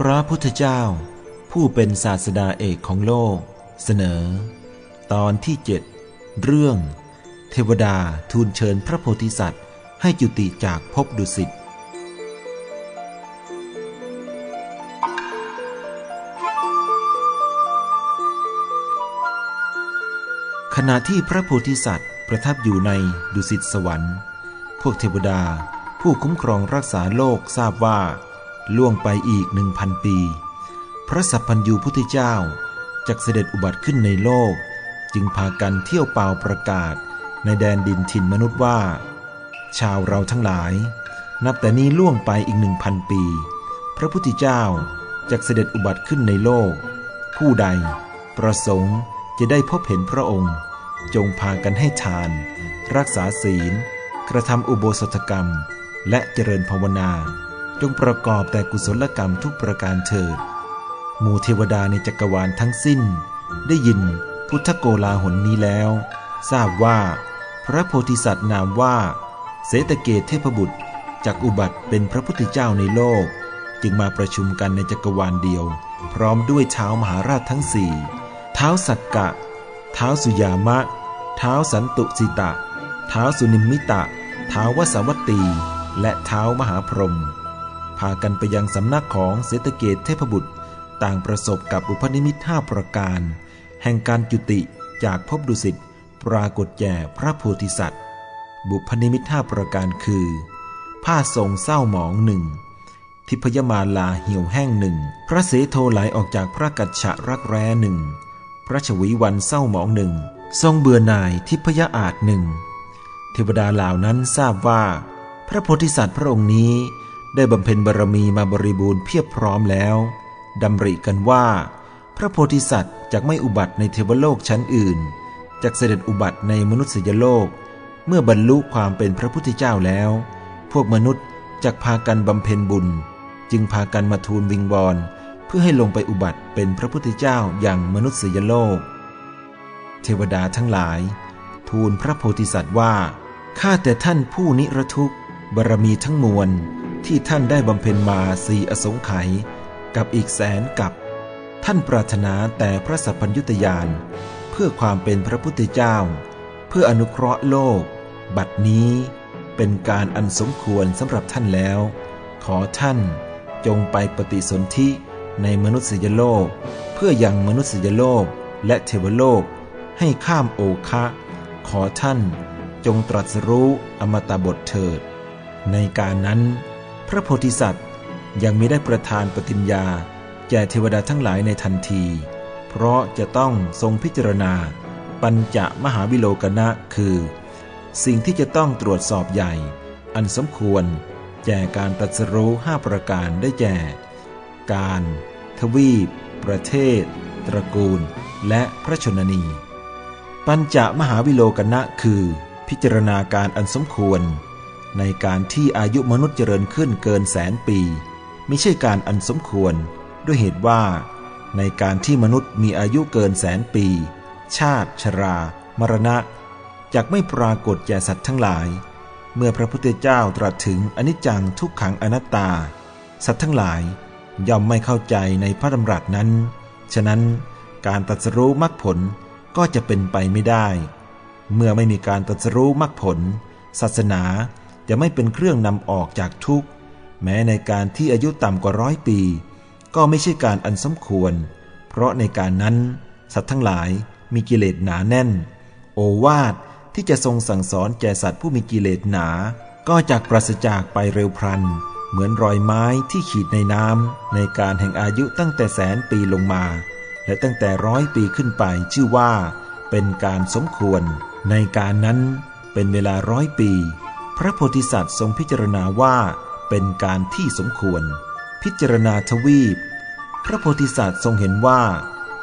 พระพุทธเจ้า ผู้เป็นศาสดาเอกของโลก เสนอ ตอนที่เจ็ดเรื่อง เทวดาทูลเชิญพระโพธิสัตว์ ให้จุติจากภพดุสิตขณะที่พระโพธิสัตว์ประทับอยู่ในดุสิตสวรรค์ พวกเทวดาผู้คุ้มครองรักษาโลกทราบว่า ล่วงไปอีกหนึ่งพันปี พระสัพพัญญูพุทธเจ้าจักเสด็จอุบัติขึ้นในโลก จึงพากันเที่ยวเป่าประกาศ ในแดนดินถิ่นมนุษย์ว่า ชาวเราทั้งหลาย นับแต่นี้ล่วงไปอีกหนึ่งพันปี พระพุทธเจ้าจักเสด็จอุบัติขึ้นในโลก ผู้ใด ประสงค์จะได้พบเห็นพระองค์ จงพากันให้ทาน รักษาศีล กระทำอุโบสถกรรม และเจริญภาวนา จงประกอบแต่กุศลกรรมทุกประการเถิด หมู่เทวดาในจักรวาลทั้งสิ้น ได้ยินพุทธโกลาหนนี้แล้ว ทราบว่า พระโพธิสัตว์นามว่า เสตเกตเทพบุตรจากอุบัติเป็นพระพุทธเจ้าในโลก จึงมาประชุมกันในจักรวาลเดียว พร้อมด้วยเท้ามหาราชทั้งสี่เท้าสักกะ เท้าสุยามะ เท้าสันตุสิตะ เท้าสุนิมมิตะ เท้าวสวัตตี และเท้ามหาพรหม พากันไปยังสำนักของเสตเกตเทพบุตร ต่างประสบกับอุปนิมิตห้าประการ แห่งการจุติจากภพดุสิตปรากฏแก่พระโพธิสัตว์ บุพนิมิตห้าประการคือ ผ้าทรงเศร้าหมองหนึ่งทิพยมาลาเหี่ยวแห้งหนึ่ง พระเสโทไหลออกจากพระกัจฉะรักแร้หนึ่ง พระชวีวันเศร้าหมองหนึ่ง ทรงเบื่อหน่ายทิพยอาจหนึ่ง เทวดาเหล่านั้นทราบว่า พระโพธิสัตว์พระองค์นี้ ได้บำเพ็ญบารมีมาบริบูรณ์เพียบพร้อมแล้วดำริกันว่า พระโพธิสัตว์จะไม่อุบัติในเทวโลกชั้นอื่นจะเสด็จอุบัติในมนุษยโลก เมื่อบรรลุความเป็นพระพุทธเจ้าแล้ว พวกมนุษย์จะพากันบำเพ็ญบุญ จึงพากันมาทูลวิงวอนเพื่อให้ลงไปอุบัติเป็นพระพุทธเจ้าอย่างมนุษยโลก เทวดาทั้งหลาย ทูลพระโพธิสัตว์ว่าข้าแต่ท่านผู้นิรทุกข์บารมีทั้งมวล ที่ท่านได้บำเพ็ญมาสี่อสงไขยกับอีกแสนกับ ท่านปรารถนาแต่พระสัพพัญญุตยาน เพื่อความเป็นพระพุทธเจ้า เพื่ออนุเคราะห์โลก บัดนี้เป็นการอันสมควรสำหรับท่านแล้ว ขอท่านจงไปปฏิสนธิในมนุษยโลก เพื่อยังมนุษยโลกและเทวโลกให้ข้ามโอคะ ขอท่านจงตรัสรู้อมตะบทเถิด ในการนั้น พระโพธิสัตว์ยังไม่ได้ประทานปฏิญญา แก่เทวดาทั้งหลายในทันที เพราะจะต้องทรงพิจารณา ปัญจมหาวิโลกนะคือ สิ่งที่จะต้องตรวจสอบใหญ่ อันสมควรแก่การตรัสรู้ห้าประการได้แก่ การ ทวีป ประเทศ ตระกูล และพระชนนี ปัญจมหาวิโลกนะคือ พิจารณาการอันสมควร ในการที่อายุมนุษย์เจริญขึ้นเกินแสนปีไม่ใช่การอันสมควร ด้วยเหตุว่า ในการที่มนุษย์มีอายุเกินแสนปี ชาติชรา มรณะจกไม่ปรากฏแก่สัตว์ทั้งหลาย เมื่อพระพุทธเจ้าตรัสถึงอนิจจังทุกขังอนัตตา สัตว์ทั้งหลายย่อมไม่เข้าใจในพระดำรัสนั้น ฉะนั้นการตรัสรู้มรรคผลก็จะเป็นไปไม่ได้ เมื่อไม่มีการตรัสรู้มรรคผล ศาสนา จะไม่เป็นเครื่องนำออกจากทุกข์ แม้ในการที่อายุต่ำกว่าร้อยปี ก็ไม่ใช่การอันสมควร เพราะในการนั้น สัตว์ทั้งหลายมีกิเลสหนาแน่น โอวาทที่จะทรงสั่งสอนแก่สัตว์ผู้มีกิเลสหนา ก็จากปราศจากไปเร็วพลัน เหมือนรอยไม้ที่ขีดในน้ำในการแห่งอายุตั้งแต่แสนปีลงมา และตั้งแต่ร้อยปีขึ้นไปชื่อว่า เป็นการสมควร ในการนั้นเป็นเวลาร้อยปี พระโพธิสัตว์ทรงพิจารณาว่าเป็นการที่สมควร พิจารณาทวีป พระโพธิสัตว์ทรงเห็นว่า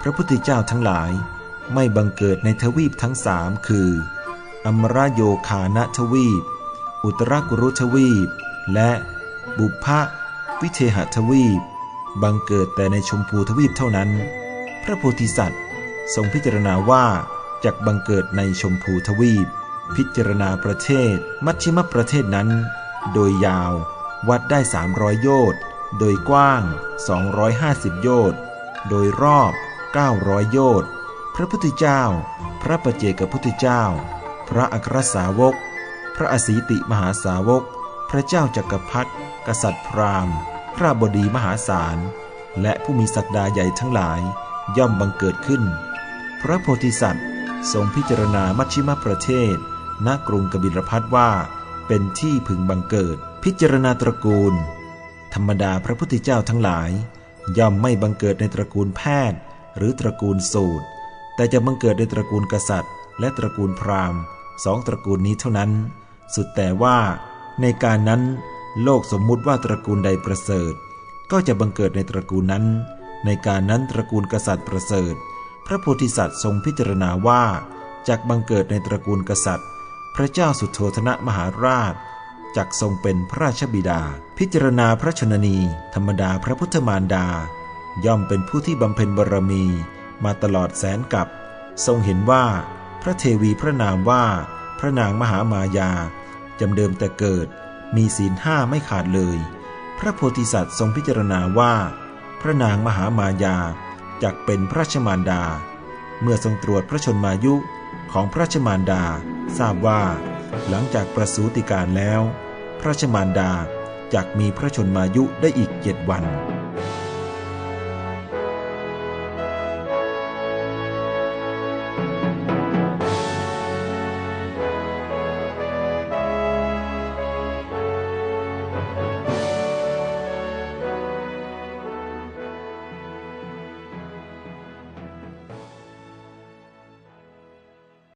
พระพุทธเจ้าทั้งหลายไม่บังเกิดในทวีปทั้งสามคือ อมรโยคานทวีป อุตรกุรุทวีป และบุพะวิเทหทวีป บังเกิดแต่ในชมพูทวีปเท่านั้น พระโพธิสัตว์ทรงพิจารณาว่าจากบังเกิดในชมพูทวีป พิจารณาประเทศ มัชชิมประเทศนั้น โดยยาว วัดได้สามร้อยโยชน์ โดยกว้าง 250 โยชน์ โดยรอบ 900 โยชน์ พระพุทธเจ้า พระประเจกพุทธเจ้า พระอัครสาวก พระอสีติมหาสาวก พระเจ้าจักรพรรดิ กษัตริย์พราหมณ์ พระบดีมหาศาล และผู้มีศักดาใหญ่ทั้งหลาย ย่อมบังเกิดขึ้น พระโพธิสัตว์ทรงพิจารณามัชชิมประเทศ ณกรุงกบิลพัทว่า เป็นที่พึงบังเกิด พิจารณาตระกูล ธรรมดาพระพุทธเจ้าทั้งหลาย ย่อมไม่บังเกิดในตระกูลแพทย์ หรือตระกูลสูตร แต่จะบังเกิดในตระกูลกษัตริย์ และตระกูลพราหมณ์สองตระกูลนี้เท่านั้น สุดแต่ว่า ในการนั้น โลกสมมุติว่าตระกูลใดประเสริฐ ก็จะบังเกิดในตระกูลนั้น ในการนั้นตระกูลกษัตริย์ประเสริฐ พระโพธิสัตว์ทรงพิจารณาว่าจากบังเกิดในตระกูลกษัตริย์ พระเจ้าสุโธธนะมหาราชจักทรงเป็นพระราชบิดา พิจารณาพระชนนี ธรรมดาพระพุทธมารดา ย่อมเป็นผู้ที่บำเพ็ญบารมี มาตลอดแสนกับ ทรงเห็นว่า พระเทวีพระนามว่า พระนางมหามายา จำเดิมแต่เกิด มีศีลห้าไม่ขาดเลย พระโพธิสัตว์ทรงพิจารณาว่า พระนางมหามายาจักเป็นพระราชมารดา เมื่อทรงตรวจพระชนมายุ ของพระชมารดาทราบว่า หลังจากประสูติการแล้ว พระชมารดาจากมีพระชนมายุได้อีกเจ็ดวัน